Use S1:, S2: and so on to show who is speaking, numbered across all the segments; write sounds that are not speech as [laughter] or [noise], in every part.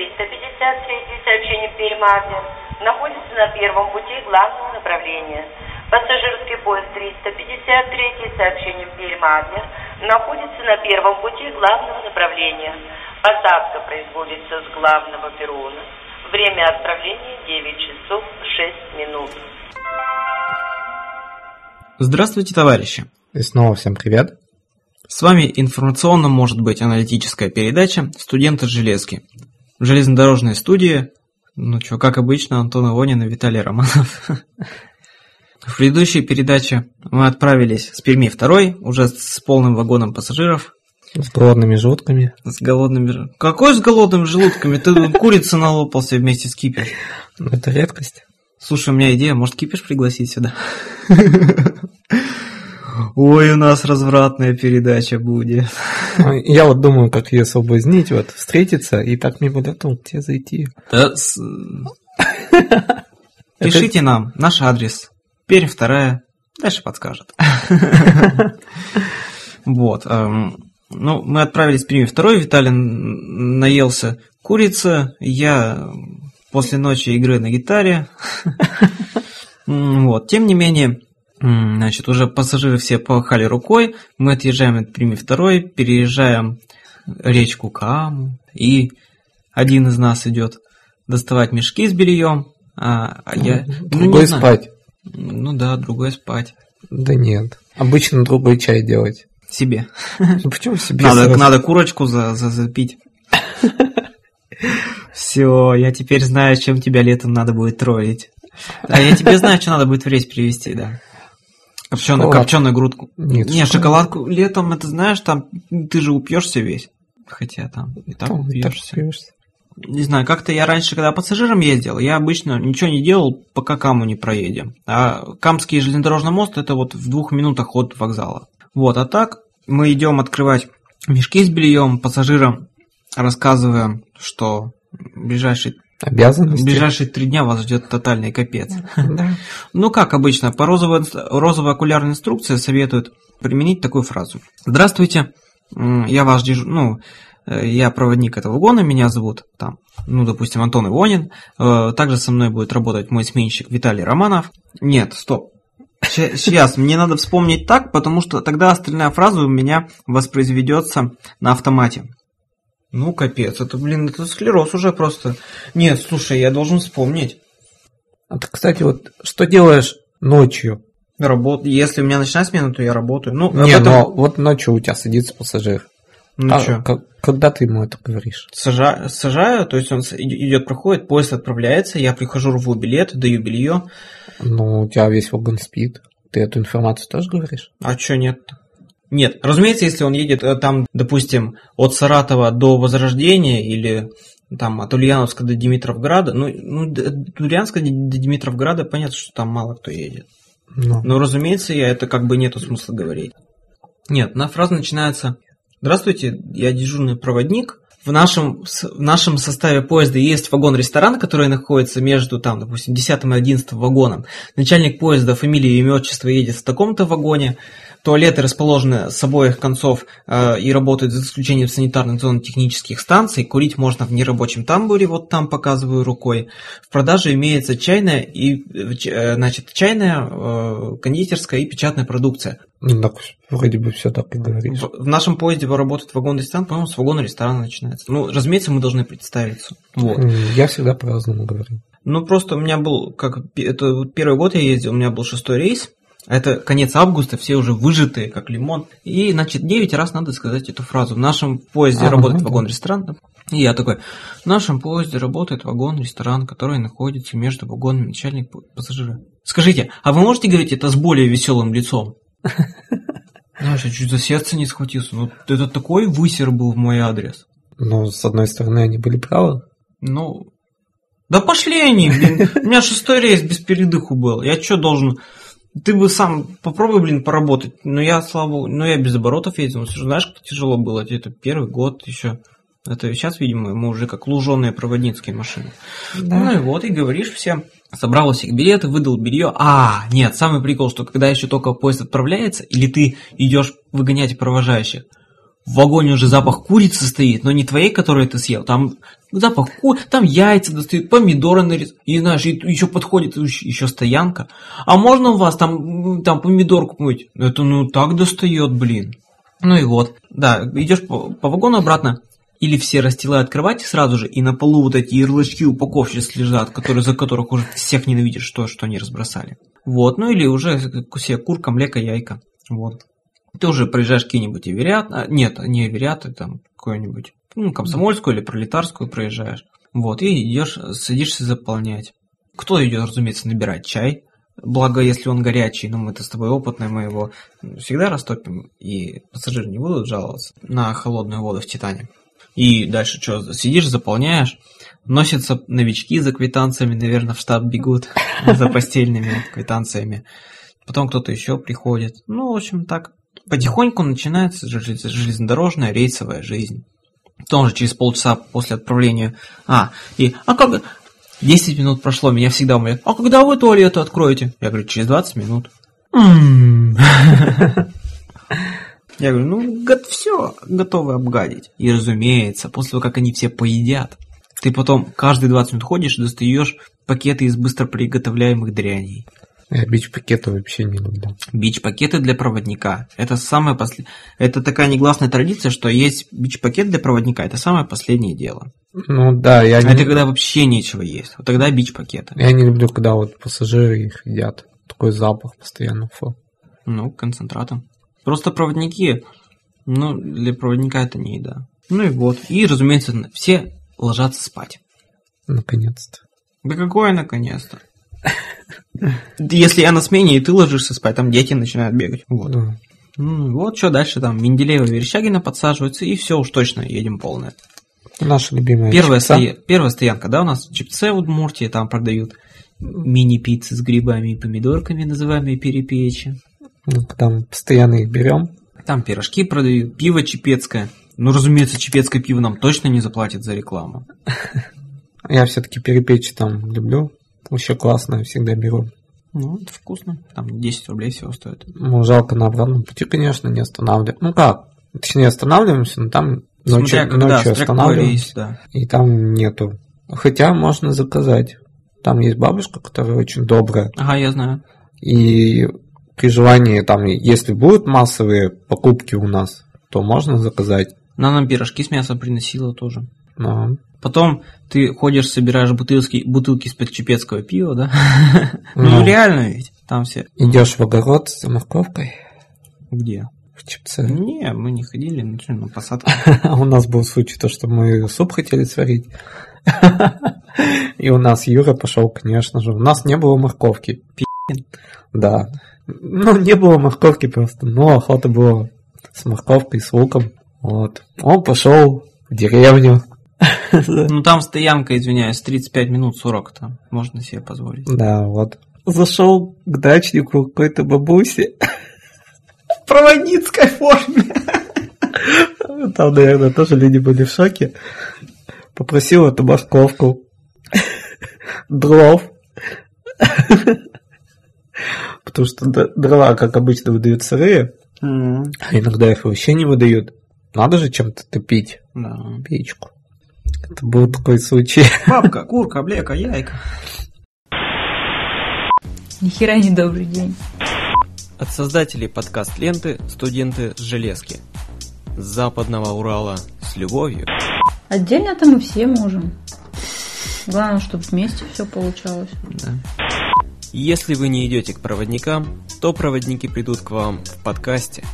S1: 353 сообщение Пермь-Адлер находится на первом пути главного направления. Пассажирский поезд 353 сообщением Пермь-Адлер находится на первом пути главного направления. Посадка производится с главного перрона. Время отправления 9 часов 6 минут.
S2: Здравствуйте, товарищи!
S3: И снова всем привет!
S2: С вами информационно может быть аналитическая передача «Студенты железки». В железнодорожной студии, ну что, как обычно, Антон Ивонин и Виталий Романов. В предыдущей передаче мы отправились с Перми второй, уже с полным вагоном пассажиров.
S3: С голодными желудками.
S2: С голодными... Какой с голодными желудками? Ты курица налопался вместе с кипиш.
S3: Ну, это редкость.
S2: Слушай, у меня идея, может кипиш пригласить сюда? [laughs] Ой, у нас развратная передача будет.
S3: Я вот думаю, как ее соблазнить, вот встретиться, и так мне будет к тебе зайти.
S2: Пишите нам наш адрес. Перь вторая. Дальше подскажет. Вот. Эм, ну, мы отправились в Перми второй. Виталий наелся курица. Я после ночи игры на гитаре. Вот. Тем не менее, Значит, уже пассажиры все помахали рукой, мы отъезжаем от Прими второй, переезжаем речку Каму, и один из нас идет доставать мешки с бельем, а, а я...
S3: Другой ну, спать.
S2: Ну да, другой спать.
S3: Да нет, обычно другой чай делать.
S2: Себе.
S3: Ну, [laughs] почему себе?
S2: Надо, надо курочку за, за, запить. [laughs] Все, я теперь знаю, чем тебя летом надо будет троллить. А я тебе знаю, что надо будет в рейс привезти, да. Копченую, копченую грудку.
S3: Нет,
S2: не, шоколадку летом, это знаешь, там ты же упьешься весь. Хотя там и так там упьешься. Не знаю, как-то я раньше, когда пассажиром ездил, я обычно ничего не делал, пока Каму не проедем. А Камский железнодорожный мост это вот в двух минутах от вокзала. Вот, а так мы идем открывать мешки с бельем пассажирам, рассказываем, что ближайший
S3: Обязанности.
S2: В ближайшие три дня вас ждет тотальный капец.
S3: Да. [laughs]
S2: Ну, как обычно, по розовой, розовой окулярной инструкции советуют применить такую фразу. Здравствуйте, я ваш дежур... Ну, э, я проводник этого вагона, меня зовут там, ну, допустим, Антон Ивонин. Э, также со мной будет работать мой сменщик Виталий Романов. Нет, стоп. Сейчас, мне надо вспомнить так, потому что тогда остальная фраза у меня воспроизведется на автомате. Ну, капец, это, блин, это склероз уже просто. Нет, слушай, я должен вспомнить.
S3: А ты, кстати, вот что делаешь ночью?
S2: Работ... Если у меня ночная смена, то я работаю. Ну,
S3: не, этом... но вот ночью у тебя садится пассажир.
S2: Ну а что?
S3: Когда ты ему это говоришь?
S2: Сажа... Сажаю, то есть он идет, проходит, поезд отправляется, я прихожу, рву билет, даю белье.
S3: Ну, у тебя весь вагон спит. Ты эту информацию тоже говоришь?
S2: А что нет-то? Нет, разумеется, если он едет э, там, допустим, от Саратова до Возрождения или там от Ульяновска до Димитровграда, ну, ну от Ульяновска до Димитровграда понятно, что там мало кто едет.
S3: Ну.
S2: Но, разумеется, я это как бы нету смысла говорить. Нет, на фраза начинается «Здравствуйте, я дежурный проводник, в нашем, в нашем составе поезда есть вагон-ресторан, который находится между, там, допустим, 10 и 11 вагоном. Начальник поезда, фамилия имя отчество едет в таком-то вагоне. Туалеты расположены с обоих концов э, и работают за исключением санитарных зон технических станций. Курить можно в нерабочем тамбуре, вот там показываю рукой. В продаже имеется чайная и э, значит чайная, э, кондитерская и печатная продукция.
S3: Ну, так, вроде бы все так и говоришь.
S2: В, в нашем поезде работает вагон-ресторан, по-моему, с вагона-ресторана начинается. Ну, разумеется, мы должны представиться. Вот.
S3: Я всегда по-разному говорю.
S2: Ну, просто у меня был, как это первый год я ездил, у меня был шестой рейс, это конец августа, все уже выжатые, как лимон. И, значит, 9 раз надо сказать эту фразу. В нашем поезде а, работает вагон-ресторан. И я такой, в нашем поезде работает вагон-ресторан, который находится между вагонами начальник пассажира. Скажите, а вы можете говорить это с более веселым лицом? [laughs] Знаешь, я чуть за сердце не схватился. Ну, это такой высер был в мой адрес.
S3: Ну, с одной стороны, они были правы.
S2: Ну, да пошли они, блин. У меня шестой рейс без передыху был. Я что должен ты бы сам попробуй, блин, поработать. Но я, слава богу, ну я без оборотов ездил. Ну, знаешь, как тяжело было. Это первый год еще. Это сейчас, видимо, мы уже как луженые проводницкие машины. Да. Ну и вот, и говоришь всем. Собрал у всех билеты, выдал белье. А, нет, самый прикол, что когда еще только поезд отправляется, или ты идешь выгонять провожающих, в вагоне уже запах курицы стоит, но не твоей, которую ты съел, там запах ку, там яйца достают, помидоры нарез, и знаешь, и еще подходит еще стоянка. А можно у вас там, там помидорку помыть? Это ну так достает, блин. Ну и вот, да, идешь по, по вагону обратно, или все расстилают кровати сразу же, и на полу вот эти ярлычки упаковщиц лежат, которые, за которых уже всех ненавидишь, что, что они разбросали. Вот, ну или уже все курка, млека, яйка. Вот. Ты уже проезжаешь какие-нибудь Эвериат, а, нет, не Эвериаты, там какой-нибудь, ну, комсомольскую или пролетарскую проезжаешь. Вот, и идешь, садишься заполнять. Кто идет, разумеется, набирать чай. Благо, если он горячий, но мы-то с тобой опытные, мы его всегда растопим, и пассажиры не будут жаловаться на холодную воду в Титане. И дальше что, сидишь, заполняешь, носятся новички за квитанциями, наверное, в штаб бегут [laughs] за постельными квитанциями. Потом кто-то еще приходит. Ну, в общем, так. Потихоньку начинается железнодорожная рейсовая жизнь. Тоже через полчаса после отправления. А, и, а как, 10 минут прошло, меня всегда умоляют, а когда вы туалеты откроете? Я говорю, через 20 минут. [laughs] Я говорю, ну, все, готовы обгадить. И разумеется, после того, как они все поедят, ты потом каждые 20 минут ходишь и достаешь пакеты из быстро приготовляемых дряней.
S3: Я бич-пакеты вообще не люблю.
S2: Бич-пакеты для проводника. Это самое послед... Это такая негласная традиция, что есть бич-пакет для проводника. Это самое последнее дело.
S3: Ну да, я
S2: а
S3: не...
S2: это когда вообще нечего есть. Вот тогда бич-пакеты.
S3: Я не люблю, когда вот пассажиры их едят. Такой запах постоянно. Фу.
S2: Ну, концентратом. Просто проводники, ну, для проводника это не еда. Ну и вот. И, разумеется, все ложатся спать.
S3: Наконец-то.
S2: Да какое наконец-то? Если я на смене, и ты ложишься спать, там дети начинают бегать. Вот.
S3: Да.
S2: Ну, вот что дальше там. Менделеева Верещагина подсаживается, и все уж точно едем полное.
S3: Наша любимая
S2: Первая, стоя... Первая стоянка, да, у нас чипсы в Удмуртии, там продают мини-пиццы с грибами и помидорками, называемые перепечи.
S3: Ну, Там постоянно их берем.
S2: Там пирожки продают, пиво чепецкое. Ну, разумеется, чепецкое пиво нам точно не заплатит за рекламу. [laughs]
S3: Я все-таки перепечь там люблю. Вообще классно, всегда беру.
S2: Ну, это вкусно. Там 10 рублей всего стоит.
S3: Ну, жалко на обратном пути, конечно, не останавливаем. Ну как, точнее останавливаемся, но там ночью,
S2: Смотря когда,
S3: ночью останавливаемся,
S2: рейс, да.
S3: и там нету. Хотя можно заказать. Там есть бабушка, которая очень добрая.
S2: Ага, я знаю.
S3: И при желании, там, если будут массовые покупки у нас, то можно заказать.
S2: Она нам пирожки с мясом приносила тоже.
S3: Но
S2: Потом ты ходишь, собираешь бутылки, бутылки из-под чепецкого пива, да? [laughs]
S3: Ну.
S2: Ну, реально ведь. Там все...
S3: идешь в огород за морковкой
S2: Где?
S3: в чипце.
S2: Не, мы не ходили, ну что, на посадку.
S3: А [laughs] у нас был случай, то, что мы суп хотели сварить. [laughs] И у нас Юра пошел, конечно же. У нас не было морковки.
S2: Пи***ин.
S3: Да. Ну, не было морковки просто. Но охота была с морковкой, с луком. Вот. Он пошел в деревню.
S2: Ну, там стоянка, извиняюсь, 35 минут 40 там. Можно себе позволить.
S3: Да, вот. Зашел к дачнику какой-то бабусе. [laughs] В проводницкой форме. [laughs] Там, наверное, тоже люди были в шоке. Попросил эту морковку. Дров. [laughs] Потому что дрова, как обычно, выдают сырые, а иногда их вообще не выдают. Надо же чем-то топить
S2: Да.
S3: печку. Это был такой случай.
S2: Бабка, курка, блека, яйка.
S4: Нихера не добрый день.
S5: От создателей подкаст-ленты «Студенты с железки». С западного Урала с любовью.
S4: Отдельно-то мы все можем. Главное, чтобы вместе все получалось.
S2: Да.
S5: Если вы не идете к проводникам, то проводники придут к вам в подкасте.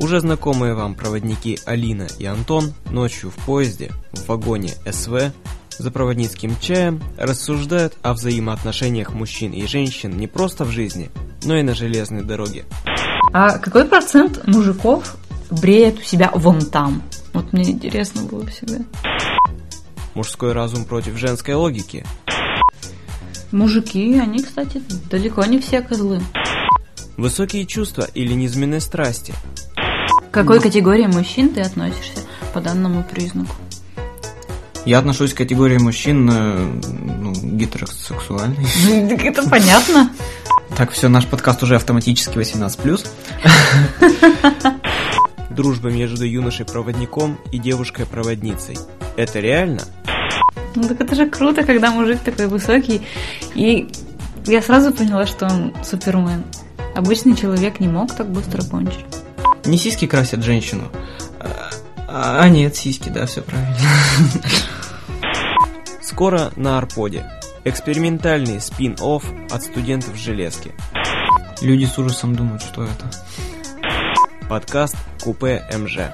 S5: Уже знакомые вам проводники Алина и Антон ночью в поезде, в вагоне СВ, за проводницким чаем рассуждают о взаимоотношениях мужчин и женщин не просто в жизни, но и на железной дороге.
S4: А какой процент мужиков бреет у себя вон там? Вот мне интересно было всегда.
S5: Мужской разум против женской логики.
S4: Мужики, они, кстати, далеко не все козлы.
S5: Высокие чувства или низменные страсти.
S4: К какой категории мужчин ты относишься по данному признаку?
S2: Я отношусь к категории мужчин э, ну, гетеросексуальный. [laughs]
S4: Так это понятно.
S2: Так, все, наш подкаст уже автоматически 18+. [laughs]
S5: Дружба между юношей-проводником и девушкой-проводницей. Это реально?
S4: Ну так это же круто, когда мужик такой высокий. И я сразу поняла, что он супермен. Обычный человек не мог так быстро кончить.
S2: Не сиськи красят женщину. А, а нет, сиськи, да, все правильно. [laughs]
S5: Скоро на Арподе. Экспериментальный спин-офф от студентов железки.
S2: Люди с ужасом думают, что это.
S5: Подкаст Купе МЖ.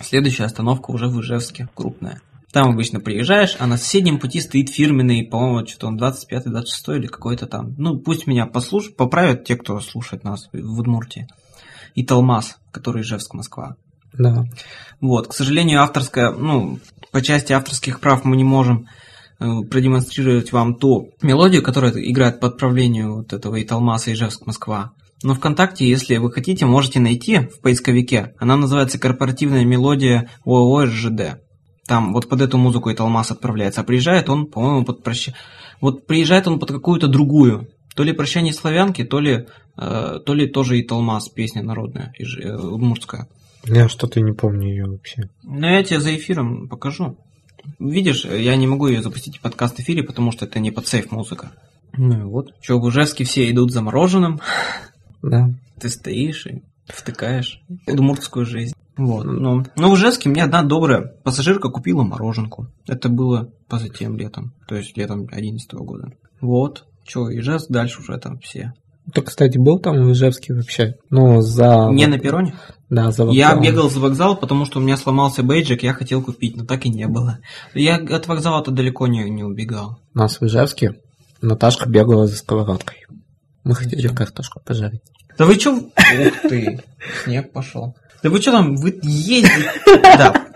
S2: Следующая остановка уже в Ижевске, крупная. Там обычно приезжаешь, а на соседнем пути стоит фирменный, по-моему, что он 25-26 или какой-то там. Ну, пусть меня послуш... поправят те, кто слушает нас в Удмуртии. И Талмаз, который Ижевск, Москва.
S3: Да.
S2: Вот, к сожалению, авторская, ну, по части авторских прав мы не можем э, продемонстрировать вам ту мелодию, которая играет по отправлению вот этого Италмаса Ижевск, Москва. Но ВКонтакте, если вы хотите, можете найти в поисковике. Она называется «Корпоративная мелодия ООО СЖД». Там вот под эту музыку Италмас отправляется. А приезжает он, по-моему, под прощ... Вот приезжает он под какую-то другую. То ли «Прощание славянки», то ли, э, то ли тоже Италмас, песня народная, иж... э, удмуртская.
S3: Я что-то не помню ее вообще.
S2: Ну, я тебе за эфиром покажу. Видишь, я не могу ее запустить в подкаст эфире, потому что это не под сейф музыка. Ну и вот. Че, в Ижевске все идут за мороженым.
S3: Да.
S2: Ты стоишь и втыкаешь удмуртскую жизнь. Вот. Но, но в Ижевске мне одна добрая пассажирка купила мороженку. Это было позатем летом. То есть летом 2011 года. Вот. Че, Ижевск дальше уже там все.
S3: Ты, кстати, был там в Ижевске вообще? Ну, за...
S2: Не на перроне?
S3: Да, за
S2: Я
S3: вокзалом.
S2: бегал за вокзал, потому что у меня сломался бейджик, я хотел купить, но так и не было. Я от вокзала-то далеко не, не убегал.
S3: У нас в Ижевске Наташка бегала за сковородкой. Мы хотели картошку пожарить.
S2: Да вы чё? Ух ты, снег пошел. Да вы что там, вы ездите? Да,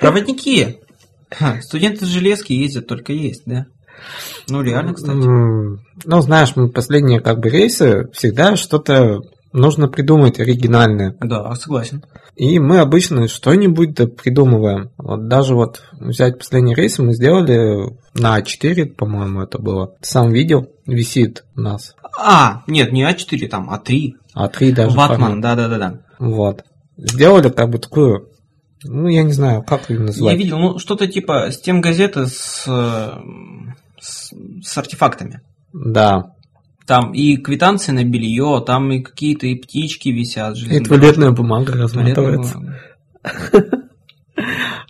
S2: проводники. Студенты железки ездят только есть, да? Ну реально, кстати.
S3: Ну, знаешь, мы последние как бы рейсы всегда что-то нужно придумать оригинальное.
S2: Да, согласен.
S3: И мы обычно что-нибудь да придумываем. Вот даже вот взять последний рейс мы сделали на А4, по-моему, это было. Ты сам видел? Висит у нас.
S2: А, нет, не А4 там, А3.
S3: А3 даже. По-моему.
S2: да-да-да.
S3: Вот. Сделали как бы такую, ну, я не знаю, как ее
S2: Я
S3: назвать.
S2: видел, ну, что-то типа с тем газеты с, с, с артефактами.
S3: Да.
S2: Там и квитанции на белье, там и какие-то и птички висят.
S3: И туалетная бумага разматывается. [laughs]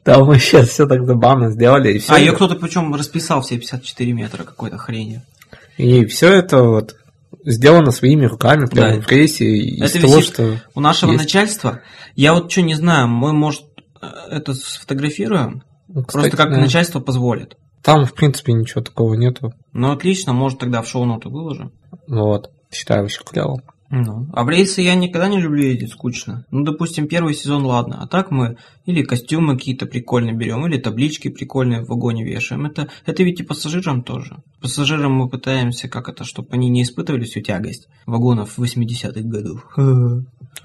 S3: Там сейчас все так забавно сделали.
S2: А ее кто-то причем расписал все 54 метра какой-то хрени.
S3: и все это вот сделано своими руками, прямо
S2: Да.
S3: в рейсе, из
S2: Это
S3: того,
S2: висит
S3: что...
S2: У нашего
S3: Есть.
S2: начальства, я вот что не знаю, мы, может, э, это сфотографируем?
S3: Ну,
S2: Просто
S3: кстати,
S2: как
S3: да.
S2: начальство позволит.
S3: Там, в принципе, ничего такого нету.
S2: Ну, отлично, может, тогда в шоу-ноты выложим.
S3: Вот. Считаю, еще клево.
S2: Ну, а в рейсы я никогда не люблю ездить скучно. Ну, допустим, первый сезон, ладно. А так мы или костюмы какие-то прикольные берем, или таблички прикольные в вагоне вешаем. Это, это ведь и пассажирам тоже. Пассажирам мы пытаемся, как это, чтобы они не испытывали всю тягость вагонов 80-х годов.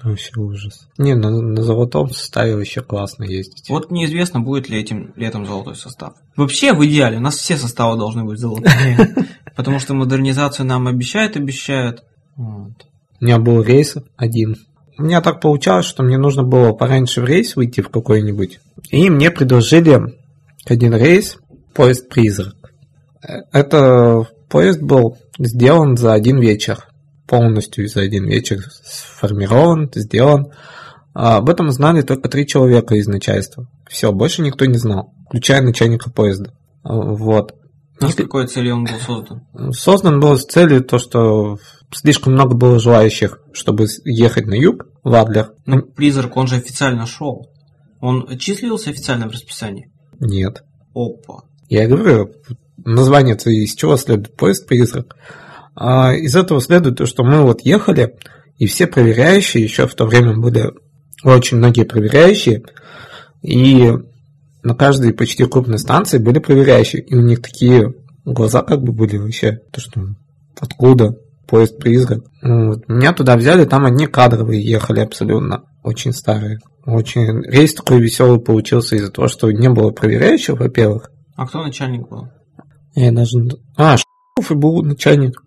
S3: Вообще ужас. Не, на, на золотом составе вообще классно ездить.
S2: Вот неизвестно, будет ли этим летом золотой состав. Вообще, в идеале, у нас все составы должны быть золотые. [laughs] Потому что модернизацию нам обещают, обещают. Вот.
S3: У меня был рейс один. У меня так получалось, что мне нужно было пораньше в рейс выйти в какой-нибудь. И мне предложили один рейс поезд-призрак. Э, Это поезд был сделан за один вечер. Полностью за один вечер сформирован, сделан. А об этом знали только три человека из начальства. Все, больше никто не знал, включая начальника поезда. Вот.
S2: А с какой целью он был создан?
S3: Создан был с целью то, что слишком много было желающих, чтобы ехать на юг, в Адлер.
S2: Ну, призрак, он же официально шел. Он числился официально в расписании?
S3: Нет.
S2: Опа.
S3: Я говорю, название-то из чего следует поезд-призрак. А из этого следует то, что мы вот ехали, и все проверяющие, еще в то время были очень многие проверяющие, и на каждой почти крупной станции были проверяющие, и у них такие глаза как бы были вообще, то что откуда поезд-призрак. Ну, вот Меня туда взяли, там одни кадровые ехали абсолютно, очень старые. Очень рейс такой веселый получился из-за того, что не было проверяющих, во-первых,
S2: А кто начальник был?
S3: я даже... А, ш- и был начальник.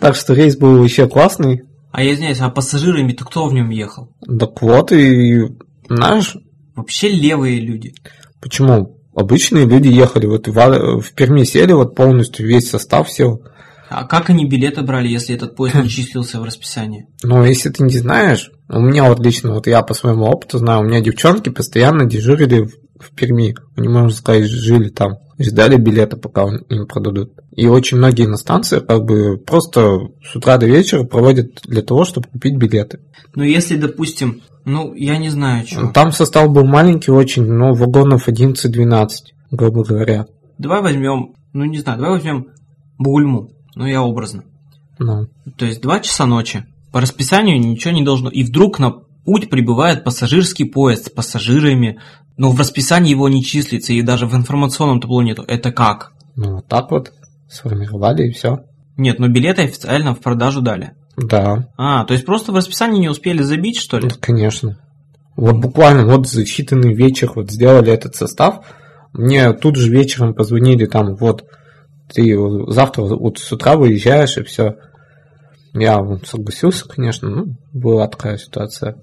S3: Так что рейс был вообще классный.
S2: А я извиняюсь, а пассажирами-то кто в нем ехал?
S3: Так вот, и знаешь,
S2: Вообще левые люди.
S3: почему обычные люди ехали, вот в, в Перми сели, вот полностью весь состав сел.
S2: А как они билеты брали, если этот поезд не [laughs] числился в расписании?
S3: Но если ты не знаешь, у меня вот лично, вот я по своему опыту знаю, у меня девчонки постоянно дежурили в, в Перми. Они, можно сказать, жили там. Ждали билета, пока он- им продадут. И очень многие на станции как бы просто с утра до вечера проводят для того, чтобы купить билеты.
S2: Ну, если, допустим, ну, я не знаю, что.
S3: Там состав был маленький очень, но вагонов 11-12, грубо говоря.
S2: Давай возьмем, ну, не знаю, давай возьмем Бугульму. Ну, я образно.
S3: Ну,
S2: То есть два часа ночи. По расписанию ничего не должно. И вдруг на путь прибывает пассажирский поезд с пассажирами, но в расписании его не числится, и даже в информационном табло нету. Это как?
S3: ну вот так вот сформировали и все.
S2: Нет, но билеты официально в продажу дали.
S3: Да,
S2: А, то есть просто в расписании не успели забить, что ли?
S3: ну, конечно. Вот буквально вот за считанный вечер вот сделали этот состав. Мне тут же вечером позвонили там, вот, ты завтра вот с утра выезжаешь и все. Я согласился, конечно, ну, была такая ситуация.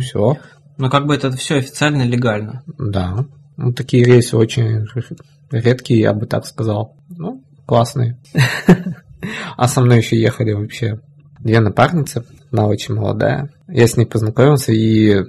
S3: Все,
S2: Но как бы это все официально легально.
S3: да. Ну, такие рейсы очень редкие, я бы так сказал. Ну, классные. [laughs] А со мной еще ехали вообще две напарницы, она очень молодая. Я с ней познакомился, и,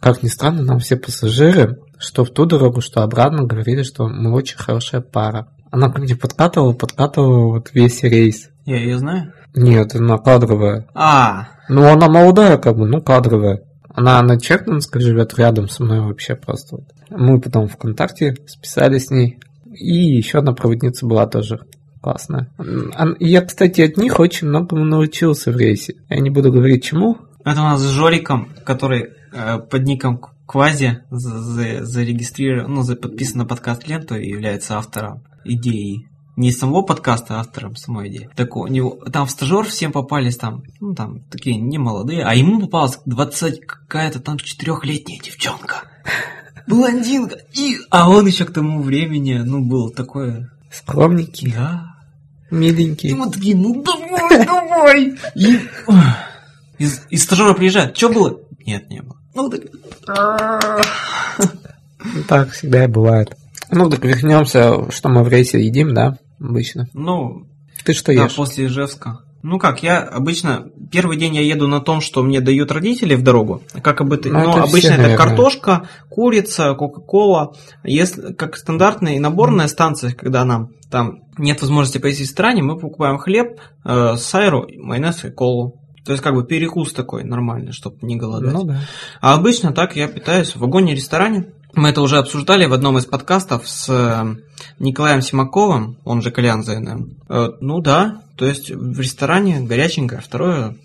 S3: как ни странно, нам все пассажиры, что в ту дорогу, что обратно, говорили, что мы очень хорошая пара. Она ко мне подкатывала, подкатывала вот весь рейс.
S2: Я ее знаю.
S3: Нет, она кадровая.
S2: А,
S3: Ну, она молодая, как бы, ну, кадровая. Она на Черкнинской живет рядом со мной вообще просто. Мы потом ВКонтакте списали с ней. И еще одна проводница была тоже классная. Ан- Я, кстати, от них очень многому научился в рейсе. Я не буду говорить чему.
S2: это у нас с Жориком, который э, под ником Квази за- за- зарегистрирован, ну, за- подписан на подкаст ленту и является автором идеи. Не самого подкаста, а автором самой идеи. Так у него, там в стажер всем попались там, ну, там, такие не молодые, а ему попалась 20 какая-то там четырехлетняя девчонка. Блондинка. И, а он еще к тому времени, ну, был такой,
S3: Скромненький,
S2: да, и
S3: миленький.
S2: мы такие, ну давай, давай. И, и, и стажеры приезжают. Что было? Нет, не было. Ну так.
S3: Ну, Так всегда и бывает. Ну, так вернемся, что мы в рейсе едим, да, обычно.
S2: Ну,
S3: Ты что
S2: да,
S3: ешь?
S2: после Ижевска. Ну как, я обычно первый день я еду на том, что мне дают родители в дорогу. Как об это,
S3: Ну,
S2: ну,
S3: это все,
S2: обычно это
S3: наверное.
S2: картошка, курица, кока-кола. Если как стандартная и наборная станция, когда нам там нет возможности поесть в ресторане, мы покупаем хлеб, э, сайру, майонез и колу. То есть как бы перекус такой нормальный, чтобы не голодать.
S3: Ну да.
S2: А обычно так я питаюсь в вагоне-ресторане. Мы это уже обсуждали в одном из подкастов с э, Николаем Симаковым, он же Колян ЗНМ. Э, ну да, то есть в ресторане горяченькое, второе,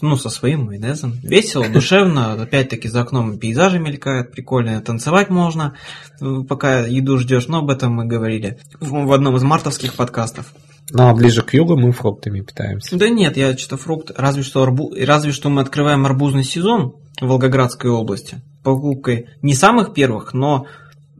S2: ну, со своим майонезом. Весело, душевно, [laughs] опять-таки за окном пейзажи мелькают, прикольно, танцевать можно, э, пока еду ждешь, но об этом мы говорили в в одном из мартовских подкастов.
S3: Ну, а ближе к югу мы фруктами питаемся.
S2: Да нет, я что-то фрукт, разве что, арбу... разве что мы открываем арбузный сезон в Волгоградской области. Покупкой не самых первых, но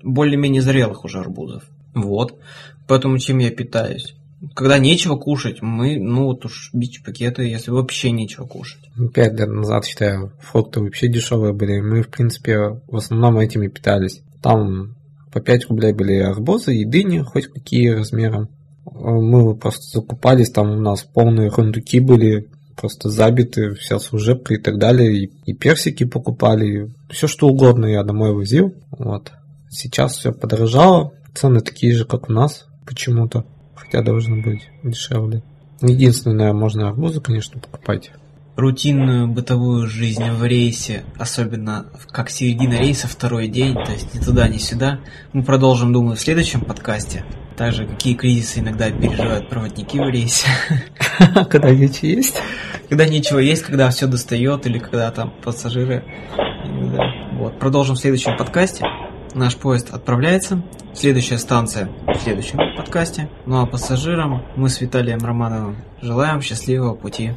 S2: более-менее зрелых уже арбузов. Вот. Поэтому чем я питаюсь? Когда нечего кушать, мы, ну вот уж бич-пакеты, если вообще нечего кушать.
S3: Пять лет назад, считаю, фрукты вообще дешевые были. Мы, в принципе, в основном этими питались. Там по 5 рублей были арбузы и дыни, хоть какие размером. Мы просто закупались, там у нас полные рундуки были, просто забиты, вся служебка и так далее. И, и персики покупали, все что угодно я домой возил. Вот. Сейчас все подорожало, цены такие же, как у нас почему-то, хотя должны быть дешевле. Единственное, можно арбузы, конечно, покупать.
S2: Рутинную бытовую жизнь в рейсе, особенно как середина рейса, второй день, то есть ни туда, ни сюда, мы продолжим, думаю, в следующем подкасте. Также какие кризисы иногда переживают проводники в рейсе. [laughs]
S3: Когда вечер есть.
S2: Когда нечего есть, когда все достает, или когда там пассажиры. Вот. Продолжим в следующем подкасте. Наш поезд отправляется. Следующая станция в следующем подкасте. Ну а пассажирам мы с Виталием Романовым желаем счастливого пути.